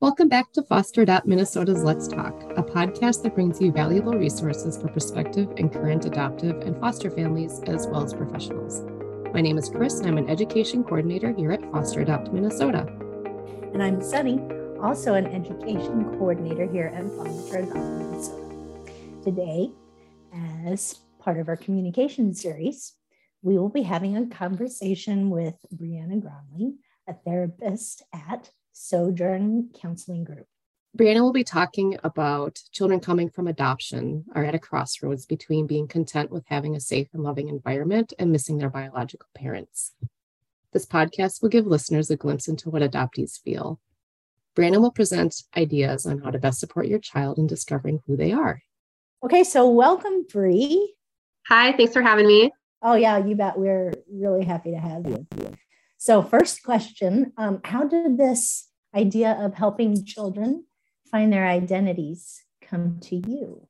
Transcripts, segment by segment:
Welcome back to Foster Adopt Minnesota's Let's Talk, a podcast that brings you valuable resources for prospective and current adoptive and foster families, as well as professionals. My name is Chris, and I'm an education coordinator here at Foster Adopt Minnesota. And I'm Sunny, also an education coordinator here at Foster Adopt Minnesota. Today, as part of our communication series, we will be having a conversation with Brianna Gromley, a therapist at Sojourn Counseling Group. Brianna will be talking about children coming from adoption are at a crossroads between being content with having a safe and loving environment and missing their biological parents. This podcast will give listeners a glimpse into what adoptees feel. Brianna will present ideas on how to best support your child in discovering who they are. Okay, so welcome, Bree. Hi, thanks for having me. Oh, yeah, you bet. We're really happy to have you. So, first question um, How did this idea of helping children find their identities come to you?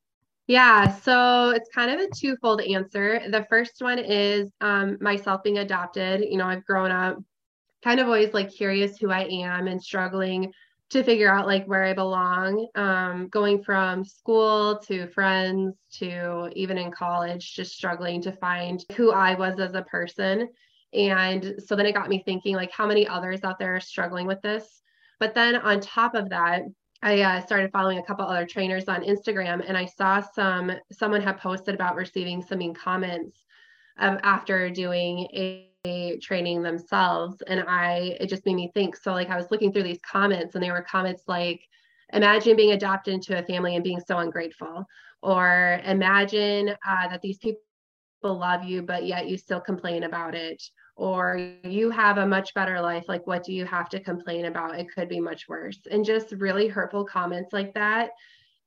Yeah, so it's kind of a twofold answer. The first one is um, myself being adopted. You know, I've grown up kind of always like curious who I am and struggling to figure out like where I belong. Um, going from school to friends to even in college, just struggling to find who I was as a person. And so then it got me thinking like how many others out there are struggling with this but then on top of that, I uh, started following a couple other trainers on Instagram, and I saw some someone had posted about receiving some mean comments um, after doing a, a training themselves, and I it just made me think. So like I was looking through these comments, and they were comments like, "Imagine being adopted into a family and being so ungrateful," or "Imagine uh, that these people love you, but yet you still complain about it." Or you have a much better life like what do you have to complain about? It could be much worse and just really hurtful comments like that.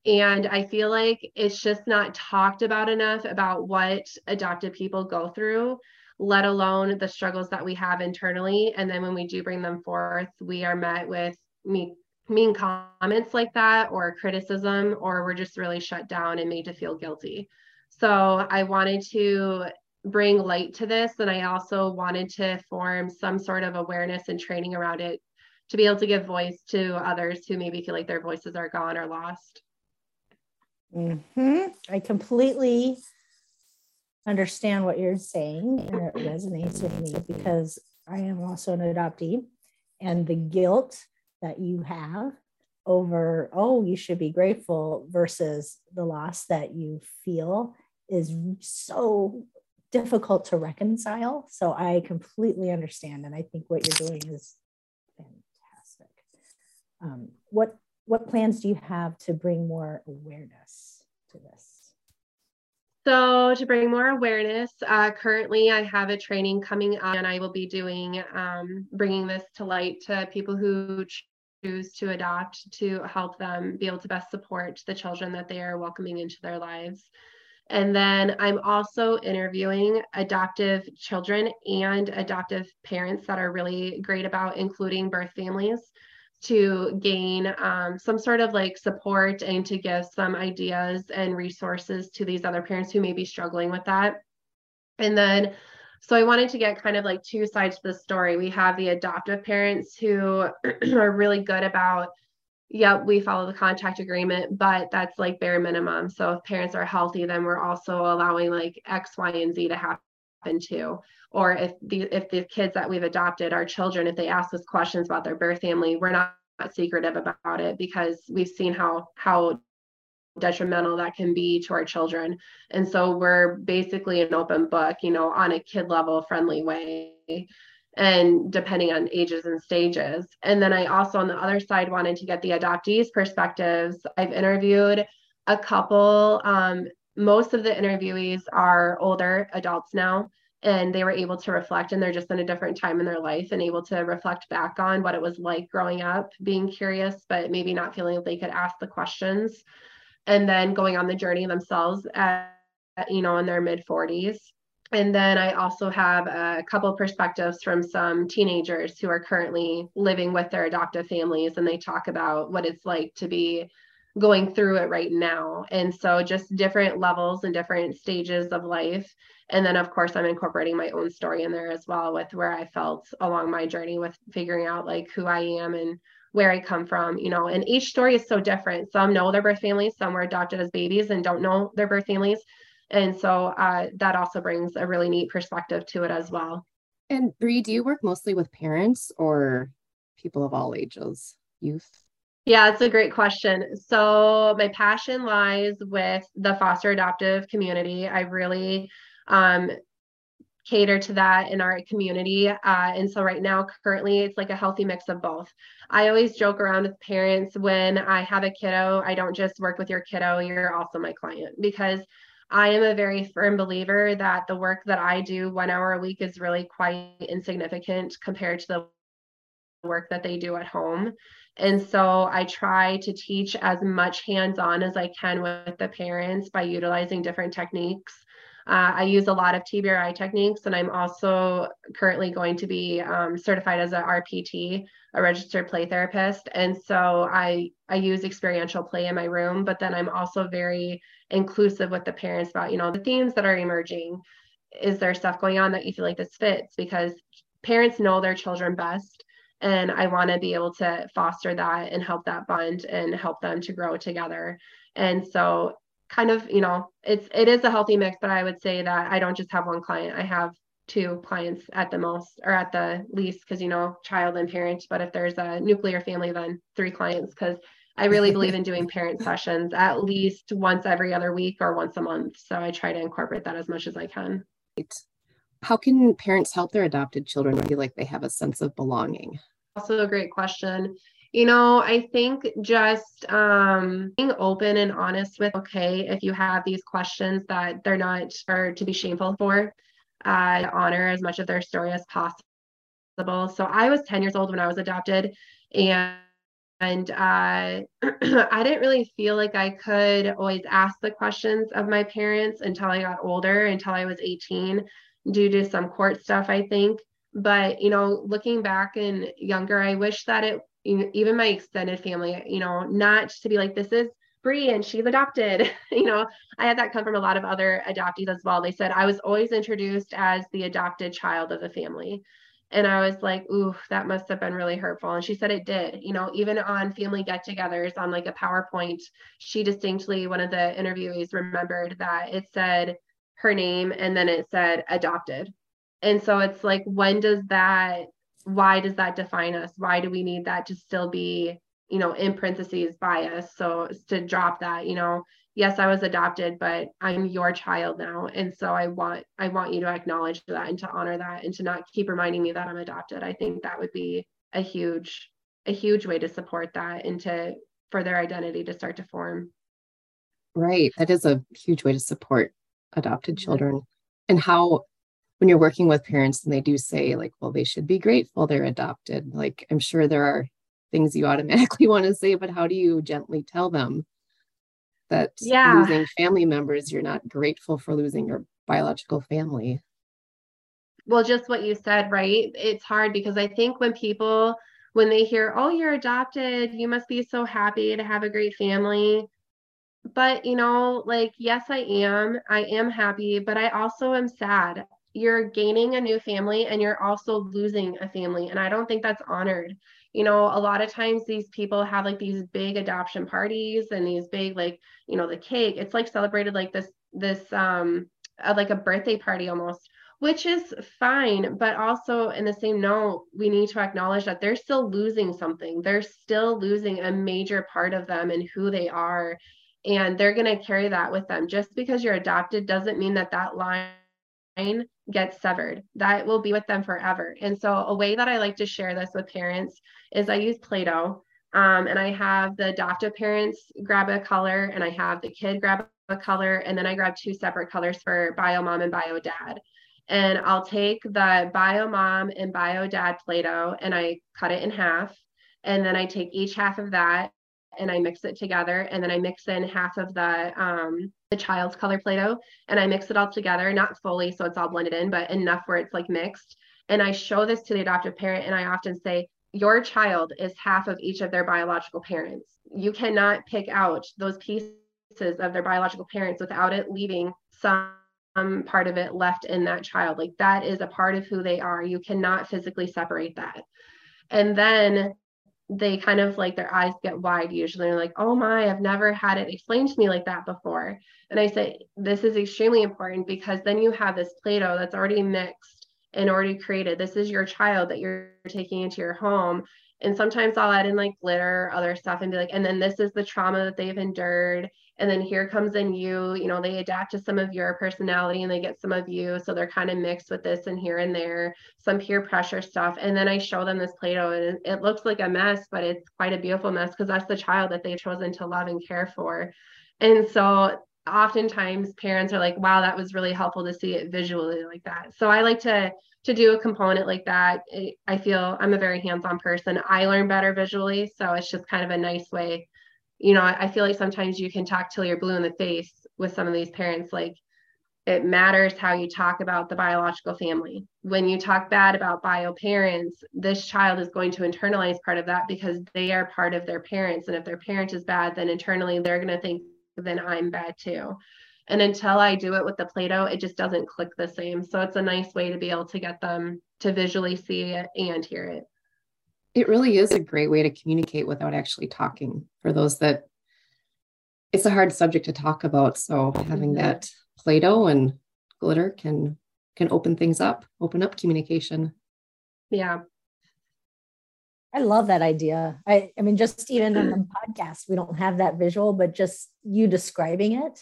And i feel like it's just not talked about enough about what adopted people go through let alone the struggles that we have internally. And then when we do bring them forth we are met with mean, mean comments like that or criticism or we're just really shut down and made to feel guilty. So i wanted to bring light to this. And I also wanted to form some sort of awareness and training around it to be able to give voice to others who maybe feel like their voices are gone or lost. Mm-hmm. I completely understand what you're saying, and it resonates with me because I am also an adoptee, and the guilt that you have over, oh, you should be grateful versus the loss that you feel is so difficult to reconcile. So I completely understand, and I think what you're doing is fantastic. Um, what what plans do you have to bring more awareness to this? So to bring more awareness, uh, currently I have a training coming up, and I will be doing um, bringing this to light to people who choose to adopt to help them be able to best support the children that they are welcoming into their lives. And then I'm also interviewing adoptive children and adoptive parents that are really great about including birth families to gain um, some sort of like support and to give some ideas and resources to these other parents who may be struggling with that. And then, so I wanted to get kind of like two sides to the story. We have the adoptive parents who are really good about yep, we follow the contact agreement, but that's like bare minimum. So if parents are healthy, then we're also allowing like X, Y, and Z to happen too. Or if the if the kids that we've adopted, our children, if they ask us questions about their birth family, we're not secretive about it because we've seen how how detrimental that can be to our children. And so we're basically an open book, you know, on a kid level friendly way and depending on ages and stages. And then I also, on the other side, wanted to get the adoptees' perspectives. I've interviewed a couple. Um, most of the interviewees are older adults now, and they were able to reflect, and they're just in a different time in their life and able to reflect back on what it was like growing up, being curious, but maybe not feeling like they could ask the questions. And then going on the journey themselves at, you know, in their mid 40s and then I also have a couple perspectives from some teenagers who are currently living with their adoptive families, and they talk about what it's like to be going through it right now. And so, just different levels and different stages of life. And then, of course, I'm incorporating my own story in there as well with where I felt along my journey with figuring out like who I am and where I come from, you know, and each story is so different. Some know their birth families, some were adopted as babies and don't know their birth families. And so uh, that also brings a really neat perspective to it as well. And Bree, do you work mostly with parents or people of all ages, youth? Yeah, it's a great question. So my passion lies with the foster adoptive community. I really um, cater to that in our community. Uh, and so right now, currently, it's like a healthy mix of both. I always joke around with parents when I have a kiddo, I don't just work with your kiddo, you're also my client because I am a very firm believer that the work that I do one hour a week is really quite insignificant compared to the work that they do at home. And so I try to teach as much hands on as I can with the parents by utilizing different techniques. Uh, I use a lot of TBRI techniques, and I'm also currently going to be um, certified as a RPT, a registered play therapist. And so I I use experiential play in my room, but then I'm also very inclusive with the parents about you know the themes that are emerging. Is there stuff going on that you feel like this fits? Because parents know their children best and i want to be able to foster that and help that bond and help them to grow together and so kind of you know it's it is a healthy mix but i would say that i don't just have one client. I have two clients at the most or at the least because you know child and parent but if there's a nuclear family then three clients because i really believe in doing parent sessions at least once every other week or once a month. So i try to incorporate that as much as i can. How can parents help their adopted children? Feel like they have a sense of belonging. Also a great question. You know, I think just um, being open and honest with, okay, if you have these questions that they're not or to be shameful for, uh, honor as much of their story as possible. So I was 10 years old when I was adopted, and and uh, I didn't really feel like I could always ask the questions of my parents until I got older, until I was 18, due to some court stuff, I think but you know looking back and younger i wish that it even my extended family you know not to be like this is Bree and she's adopted. you know, I had that come from a lot of other adoptees as well. They said I was always introduced as the adopted child of the family. And I was like, ooh, that must have been really hurtful. And she said it did. You know, even on family get togethers on like a PowerPoint, she distinctly, one of the interviewees remembered that it said her name and then it said adopted and so it's like when does that why does that define us? Why do we need that to still be you know in parentheses bias? So to drop that you know yes i was adopted but i'm your child now. And so i want i want you to acknowledge that and to honor that and to not keep reminding me that i'm adopted. I think that would be a huge a huge way to support that and to for their identity to start to form. Right. That is a huge way to support adopted children. And how when you're working with parents and they do say like well they should be grateful they're adopted. Like i'm sure there are things you automatically want to say but how do you gently tell them that yeah. losing family members you're not grateful for losing your biological family? Well just what you said right? It's hard because i think when people when they hear oh you're adopted you must be so happy to have a great family but you know like yes i am i am happy but i also am sad you're gaining a new family and you're also losing a family and i don't think that's honored. You know a lot of times these people have like these big adoption parties and these big like you know the cake. It's like celebrated like this this um like a birthday party almost which is fine but also in the same note we need to acknowledge that they're still losing something. They're still losing a major part of them and who they are and they're going to carry that with them. Just because you're adopted doesn't mean that that line gets severed. That will be with them forever. And so, a way that I like to share this with parents is I use Play Doh. Um, and I have the adoptive parents grab a color, and I have the kid grab a color, and then I grab two separate colors for bio mom and bio dad. And I'll take the bio mom and bio dad Play Doh and I cut it in half. And then I take each half of that and I mix it together. And then I mix in half of the um, the child's color Play-Doh and I mix it all together, not fully so it's all blended in, but enough where it's like mixed. And I show this to the adoptive parent and I often say, your child is half of each of their biological parents. You cannot pick out those pieces of their biological parents without it leaving some part of it left in that child. Like that is a part of who they are. You cannot physically separate that. And then they kind of like their eyes get wide usually like oh my i've never had it explained to me like that before. And i say this is extremely important because then you have this play-doh that's already mixed and already created. This is your child that you're taking into your home. And sometimes i'll add in like glitter other stuff and be like and then this is the trauma that they've endured and then here comes in you you know they adapt to some of your personality and they get some of you so they're kind of mixed with this and here and there some peer pressure stuff and then i show them this play-doh and it looks like a mess but it's quite a beautiful mess because that's the child that they've chosen to love and care for. And so oftentimes parents are like wow that was really helpful to see it visually like that. So i like to to do a component like that. I feel i'm a very hands-on person. I learn better visually so it's just kind of a nice way you know, I, I feel like sometimes you can talk till you're blue in the face with some of these parents. Like it matters how you talk about the biological family. When you talk bad about bio parents, this child is going to internalize part of that because they are part of their parents. And if their parent is bad, then internally they're going to think, then I'm bad too. And until I do it with the Play Doh, it just doesn't click the same. So it's a nice way to be able to get them to visually see it and hear it it really is a great way to communicate without actually talking for those that it's a hard subject to talk about. So having that play-doh and glitter can can open things up open up communication. Yeah. I love that idea. I i mean just even in the podcast we don't have that visual but just you describing it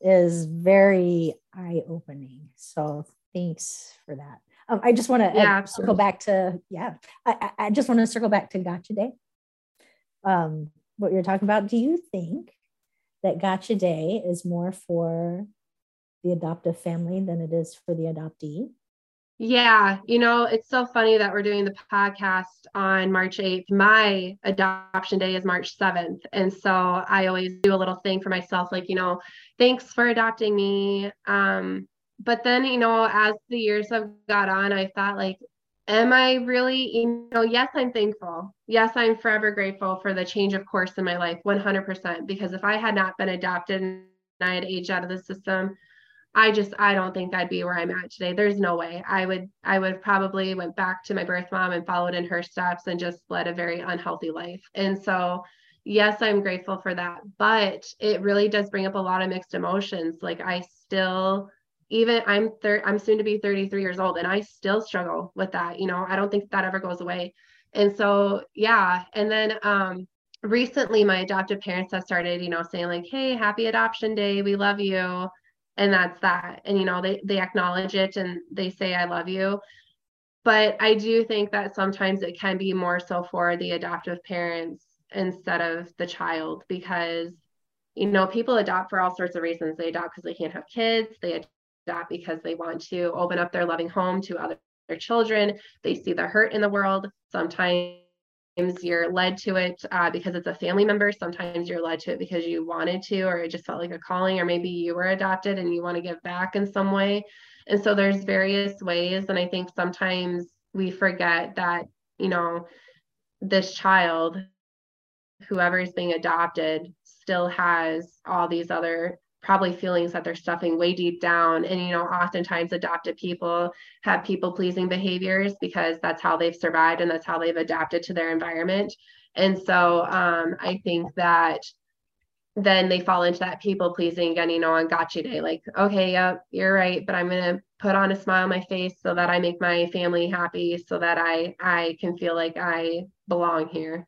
is very eye-opening. So thanks for that um, I just want to yeah, uh, circle back to, yeah, I, I just want to circle back to Gotcha Day. Um, what you're talking about. Do you think that Gotcha Day is more for the adoptive family than it is for the adoptee? Yeah, you know, it's so funny that we're doing the podcast on March 8th. My adoption day is March 7th. And so I always do a little thing for myself, like, you know, thanks for adopting me. Um, but then you know as the years have got on i thought like am i really you know yes i'm thankful. Yes i'm forever grateful for the change of course in my life 100% because if i had not been adopted and i had aged out of the system i just i don't think i'd be where i'm at today. There's no way. I would i would probably went back to my birth mom and followed in her steps and just led a very unhealthy life. And so yes i'm grateful for that but it really does bring up a lot of mixed emotions. Like i still even I'm thir- I'm soon to be 33 years old and I still struggle with that. You know, I don't think that ever goes away. And so, yeah. And then um, recently my adoptive parents have started, you know, saying like, hey, happy adoption day. We love you. And that's that. And, you know, they, they acknowledge it and they say, I love you. But I do think that sometimes it can be more so for the adoptive parents instead of the child because you know, people adopt for all sorts of reasons. They adopt because they can't have kids. They that because they want to open up their loving home to other children. They see the hurt in the world. Sometimes you're led to it uh, because it's a family member. Sometimes you're led to it because you wanted to, or it just felt like a calling, or maybe you were adopted and you want to give back in some way. And so there's various ways. And I think sometimes we forget that, you know, this child, whoever is being adopted, still has all these other probably feelings that they're stuffing way deep down. And, you know, oftentimes adopted people have people pleasing behaviors because that's how they've survived and that's how they've adapted to their environment. And so um, I think that then they fall into that people pleasing again, you know, on gotcha day, like, okay, yep, you're right, but I'm gonna put on a smile on my face so that I make my family happy so that I I can feel like I belong here.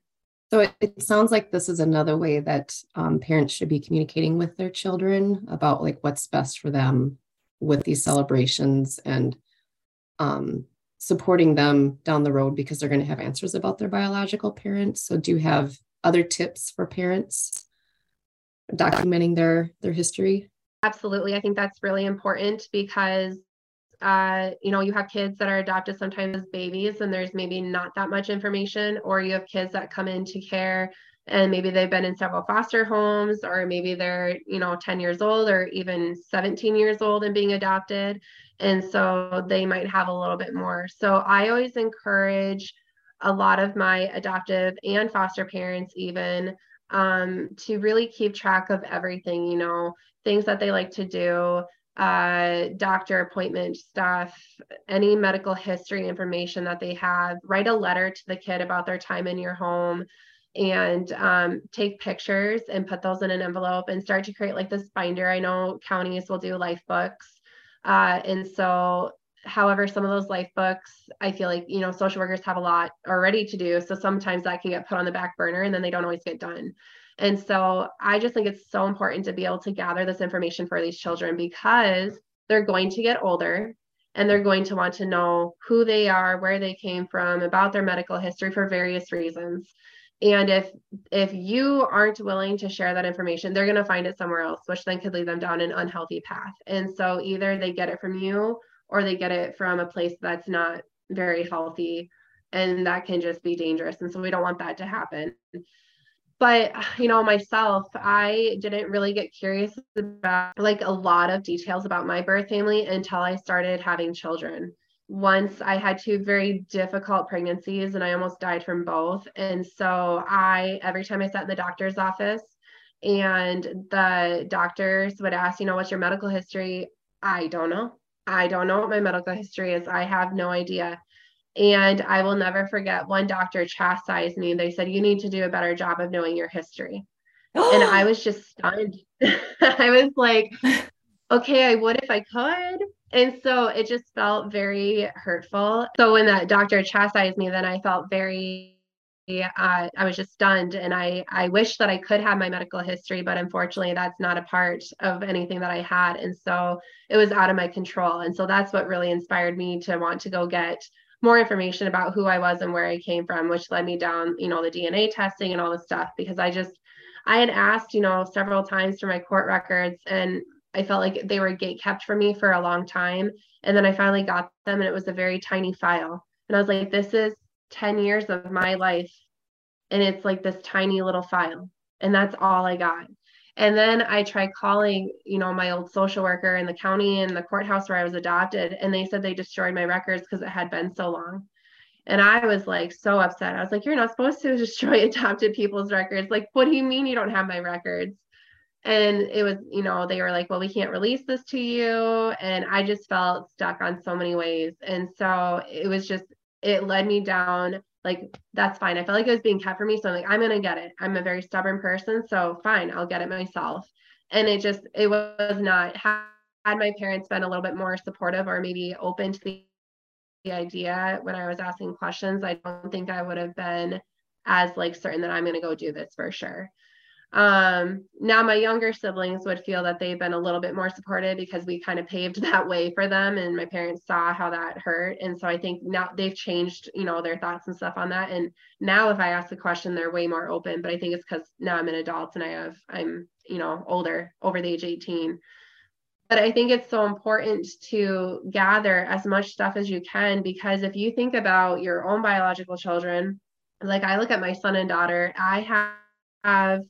So it, it, sounds like this is another way that um, parents should be communicating with their children about like what's best for them with these celebrations and um, supporting them down the road because they're going to have answers about their biological parents. So do you have other tips for parents documenting their their history? Absolutely. I think that's really important because uh, you know, you have kids that are adopted sometimes as babies and there's maybe not that much information, or you have kids that come into care and maybe they've been in several foster homes, or maybe they're, you know, 10 years old or even 17 years old and being adopted. And so they might have a little bit more. So I always encourage a lot of my adoptive and foster parents, even um, to really keep track of everything, you know, things that they like to do, uh, doctor appointment stuff, any medical history information that they have. Write a letter to the kid about their time in your home and um, take pictures and put those in an envelope and start to create like this binder. I know counties will do life books. Uh, and so, however, some of those life books, I feel like, you know, social workers have a lot already to do. So sometimes that can get put on the back burner and then they don't always get done. And so I just think it's so important to be able to gather this information for these children because they're going to get older and they're going to want to know who they are, where they came from, about their medical history for various reasons. And if if you aren't willing to share that information, they're going to find it somewhere else, which then could lead them down an unhealthy path. And so either they get it from you or they get it from a place that's not very healthy and that can just be dangerous. And so we don't want that to happen but you know myself i didn't really get curious about like a lot of details about my birth family until i started having children. Once i had two very difficult pregnancies and i almost died from both. And so i every time i sat in the doctor's office and the doctors would ask you know what's your medical history? I don't know. I don't know what my medical history is. I have no idea and I will never forget one doctor chastised me. They said, You need to do a better job of knowing your history. and I was just stunned. I was like, Okay, I would if I could. And so it just felt very hurtful. So when that doctor chastised me, then I felt very uh, I was just stunned and I I wish that I could have my medical history but unfortunately that's not a part of anything that I had and so it was out of my control and so that's what really inspired me to want to go get more information about who I was and where I came from, which led me down, you know, the DNA testing and all this stuff because I just, I had asked, you know, several times for my court records and I felt like they were gate kept for me for a long time. And then I finally got them and it was a very tiny file. And I was like, this is 10 years of my life. And it's like this tiny little file. And that's all I got. And then I tried calling, you know, my old social worker in the county and the courthouse where I was adopted, and they said they destroyed my records because it had been so long. And I was like so upset. I was like, You're not supposed to destroy adopted people's records. Like, what do you mean you don't have my records? And it was, you know, they were like, Well, we can't release this to you. And I just felt stuck on so many ways. And so it was just, it led me down like that's fine. I felt like it was being kept for me. So I'm like, I'm gonna get it. I'm a very stubborn person. So fine, I'll get it myself. And it just it was not had, my parents been a little bit more supportive or maybe open to the, idea when I was asking questions, I don't think I would have been as like certain that I'm gonna go do this for sure. Um, now my younger siblings would feel that they've been a little bit more supportive because we kind of paved that way for them and my parents saw how that hurt. And so I think now they've changed, you know, their thoughts and stuff on that. And now if I ask the question, they're way more open. But I think it's because now I'm an adult and I have I'm, you know, older, over the age 18. But I think it's so important to gather as much stuff as you can because if you think about your own biological children, like I look at my son and daughter, I have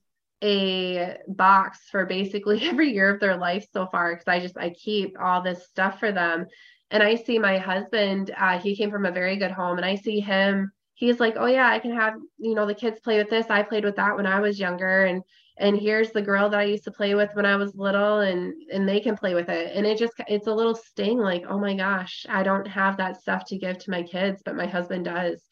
a box for basically every year of their life so far because I just I keep all this stuff for them. And I see my husband, uh, he came from a very good home, and I see him. He's like, oh yeah, I can have you know the kids play with this. I played with that when I was younger, and and here's the girl that I used to play with when I was little, and and they can play with it. And it just it's a little sting, like oh my gosh, I don't have that stuff to give to my kids, but my husband does.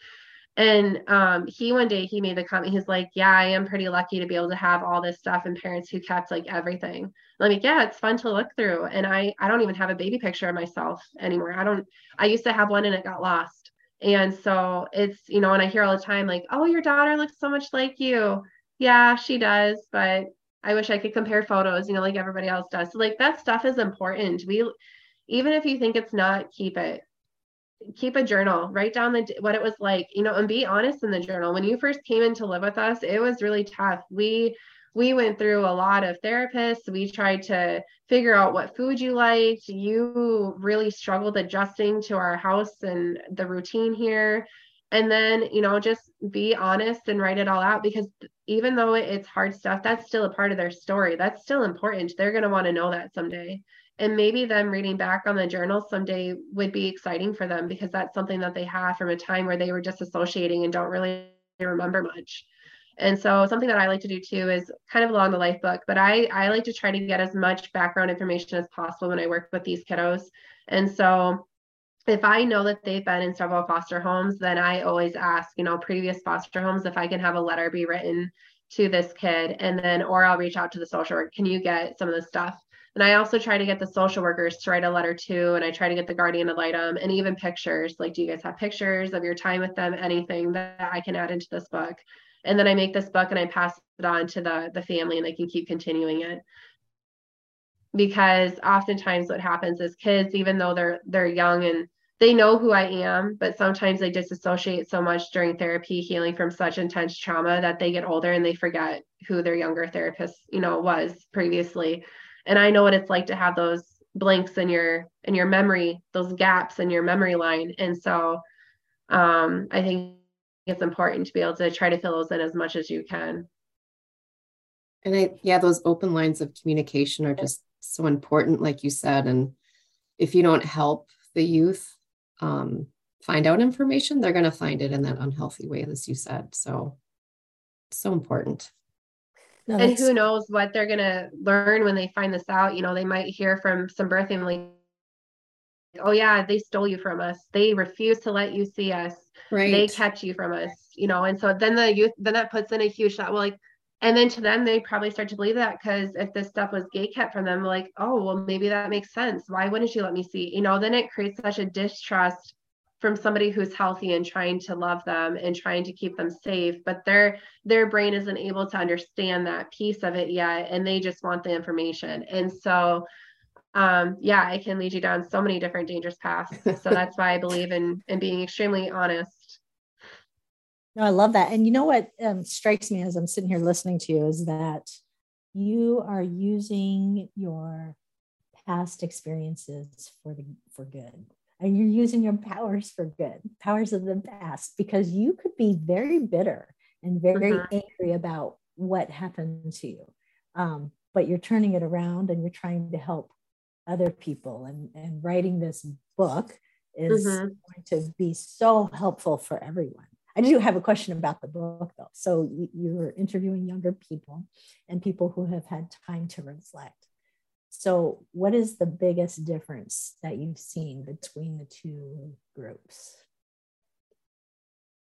And um, he one day he made the comment, he's like, Yeah, I am pretty lucky to be able to have all this stuff and parents who kept like everything. I'm like, yeah, it's fun to look through. And I I don't even have a baby picture of myself anymore. I don't I used to have one and it got lost. And so it's, you know, and I hear all the time, like, oh, your daughter looks so much like you. Yeah, she does, but I wish I could compare photos, you know, like everybody else does. So like that stuff is important. We even if you think it's not, keep it keep a journal write down the what it was like you know and be honest in the journal. When you first came in to live with us it was really tough. We we went through a lot of therapists. We tried to figure out what food you liked. You really struggled adjusting to our house and the routine here. And then you know just be honest and write it all out because even though it's hard stuff that's still a part of their story. That's still important. They're going to want to know that someday and maybe them reading back on the journal someday would be exciting for them because that's something that they have from a time where they were disassociating and don't really remember much And so something that I like to do too is kind of along the life book, but I, I like to try to get as much background information as possible when I work with these kiddos. And so if I know that they've been in several foster homes, then I always ask, you know, previous foster homes if I can have a letter be written to this kid and then or I'll reach out to the social worker. Can you get some of this stuff? And I also try to get the social workers to write a letter too. And I try to get the guardian ad litem and even pictures. Like, do you guys have pictures of your time with them? Anything that I can add into this book? And then I make this book and I pass it on to the, the family and they can keep continuing it. Because oftentimes what happens is kids, even though they're they're young and they know who I am, but sometimes they disassociate so much during therapy, healing from such intense trauma that they get older and they forget who their younger therapist, you know, was previously and i know what it's like to have those blanks in your in your memory those gaps in your memory line. And so um, i think it's important to be able to try to fill those in as much as you can. And i yeah those open lines of communication are just so important like you said. And if you don't help the youth um, find out information they're going to find it in that unhealthy way as you said. So so important no, and who knows what they're going to learn when they find this out. You know, they might hear from some birth family, oh, yeah, they stole you from us. They refuse to let you see us. Right. They catch you from us, you know. And so then the youth, then that puts in a huge shot. Well, like, and then to them, they probably start to believe that because if this stuff was gay kept from them, like, oh, well, maybe that makes sense. Why wouldn't you let me see? You know, then it creates such a distrust from somebody who's healthy and trying to love them and trying to keep them safe but their their brain isn't able to understand that piece of it yet and they just want the information. And so um, yeah it can lead you down so many different dangerous paths. So that's why i believe in in being extremely honest. No i love that. And you know what um, strikes me as i'm sitting here listening to you is that you are using your past experiences for the for good and you're using your powers for good, powers of the past, because you could be very bitter and very mm-hmm. angry about what happened to you. Um, but you're turning it around and you're trying to help other people. And, and writing this book is mm-hmm. going to be so helpful for everyone. I do have a question about the book though. So you're interviewing younger people and people who have had time to reflect. So, what is the biggest difference that you've seen between the two groups?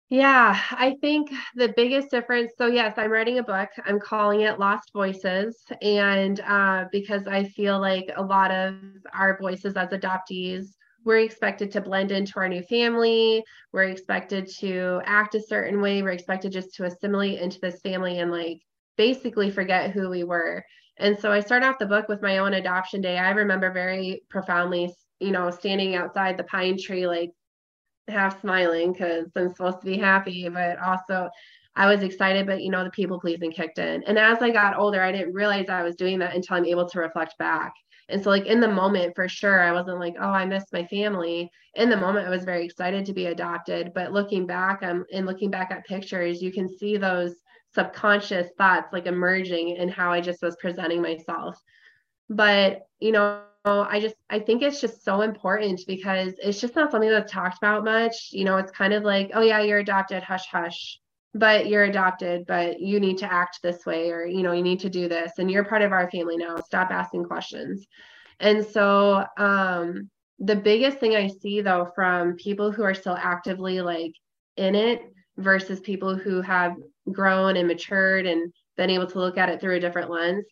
Yeah, I think the biggest difference. So, yes, I'm writing a book. I'm calling it Lost Voices. And uh, because I feel like a lot of our voices as adoptees, we're expected to blend into our new family. We're expected to act a certain way. We're expected just to assimilate into this family and like basically forget who we were. And so I start off the book with my own adoption day. I remember very profoundly, you know, standing outside the pine tree, like half smiling because I'm supposed to be happy, but also I was excited, but you know, the people pleasing kicked in. And as I got older, I didn't realize I was doing that until I'm able to reflect back. And so, like in the moment, for sure, I wasn't like, oh, I miss my family. In the moment, I was very excited to be adopted. But looking back, um, and looking back at pictures, you can see those subconscious thoughts like emerging in how I just was presenting myself. But, you know, I just I think it's just so important because it's just not something that's talked about much. You know, it's kind of like, oh yeah, you're adopted, hush hush. But you're adopted, but you need to act this way or you know, you need to do this and you're part of our family now. Stop asking questions. And so um the biggest thing I see though from people who are still actively like in it versus people who have grown and matured and been able to look at it through a different lens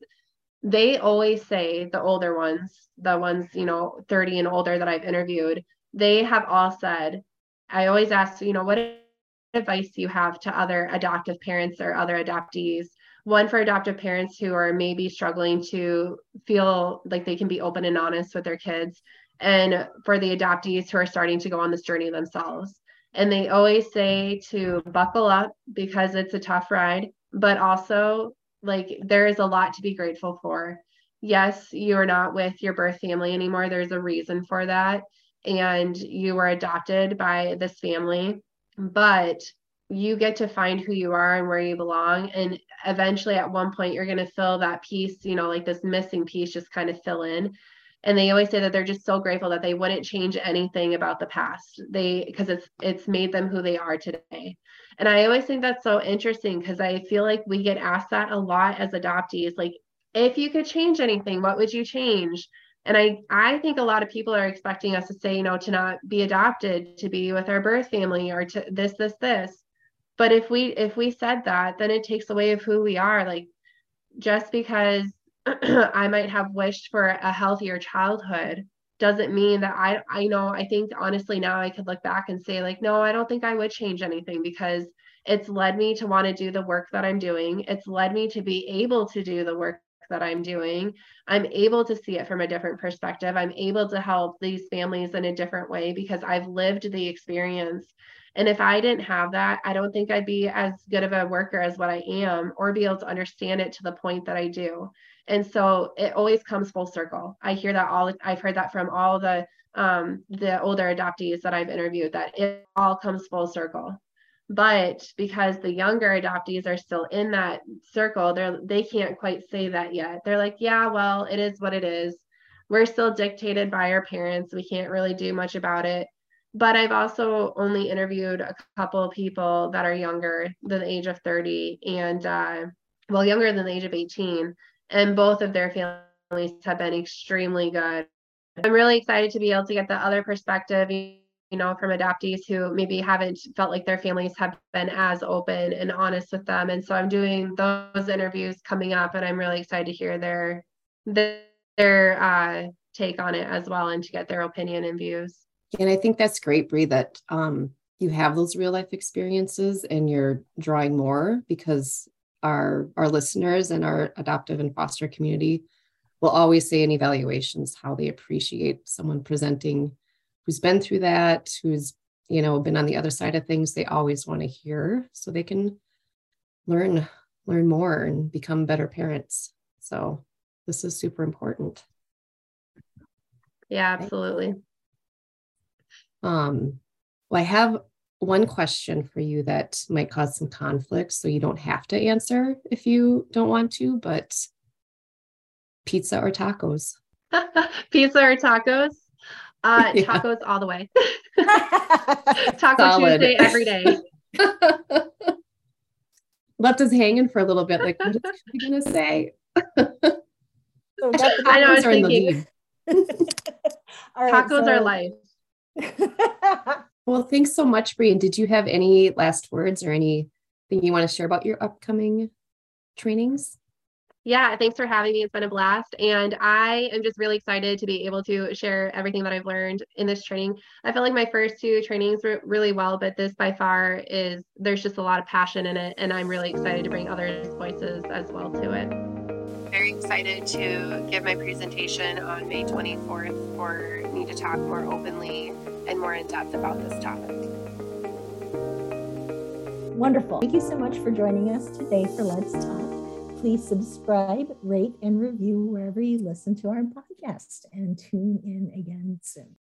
they always say the older ones the ones you know 30 and older that i've interviewed they have all said i always ask you know what advice you have to other adoptive parents or other adoptees? One for adoptive parents who are maybe struggling to feel like they can be open and honest with their kids and for the adoptees who are starting to go on this journey themselves and they always say to buckle up because it's a tough ride, but also like there is a lot to be grateful for. Yes, you are not with your birth family anymore. There's a reason for that. And you were adopted by this family, but you get to find who you are and where you belong. And eventually, at one point, you're going to fill that piece, you know, like this missing piece, just kind of fill in and they always say that they're just so grateful that they wouldn't change anything about the past they because it's it's made them who they are today And I always think that's so interesting because I feel like we get asked that a lot as adoptees. Like, if you could change anything, what would you change? And I, I think a lot of people are expecting us to say, you know, to not be adopted, to be with our birth family or to this, this, this. But if we if we said that, then it takes away of who we are. Like just because I might have wished for a healthier childhood doesn't mean that I I know I think honestly now I could look back and say like no I don't think I would change anything because it's led me to want to do the work that I'm doing. It's led me to be able to do the work that I'm doing. I'm able to see it from a different perspective. I'm able to help these families in a different way because I've lived the experience and if I didn't have that I don't think I'd be as good of a worker as what I am or be able to understand it to the point that I do. And so it always comes full circle. I hear that all i've heard that from all the um, the older adoptees that i've interviewed that it all comes full circle. But because the younger adoptees are still in that circle they're they can't quite say that yet. They're like yeah well it is what it is. We're still dictated by our parents. We can't really do much about it but i've also only interviewed a couple of people that are younger than the age of 30 and uh, well younger than the age of 18 and both of their families have been extremely good. I'm really excited to be able to get the other perspective, you know, from adoptees who maybe haven't felt like their families have been as open and honest with them. And so I'm doing those interviews coming up, and I'm really excited to hear their their uh, take on it as well, and to get their opinion and views. And I think that's great, Bree, that um, you have those real life experiences and you're drawing more because our our listeners and our adoptive and foster community will always say in evaluations how they appreciate someone presenting who's been through that who's you know been on the other side of things they always want to hear so they can learn learn more and become better parents. So this is super important. Yeah absolutely um well i have one question for you that might cause some conflict, so you don't have to answer if you don't want to, but pizza or tacos? pizza or tacos? Uh, yeah. Tacos all the way. Taco Solid. Tuesday every day. Left us hanging for a little bit. Like, what is she gonna say? so I know. I was thinking. Tacos so... are life. Well, thanks so much, Bree. did you have any last words or anything you want to share about your upcoming trainings? Yeah, thanks for having me. It's been a blast. And I am just really excited to be able to share everything that I've learned in this training. I felt like my first two trainings were really well, but this by far is, there's just a lot of passion in it. And I'm really excited to bring others' voices as well to it. Very excited to give my presentation on May 24th for Need to Talk More Openly and more in depth about this topic. Wonderful. Thank you so much for joining us today for Let's Talk. Please subscribe, rate, and review wherever you listen to our podcast and tune in again soon.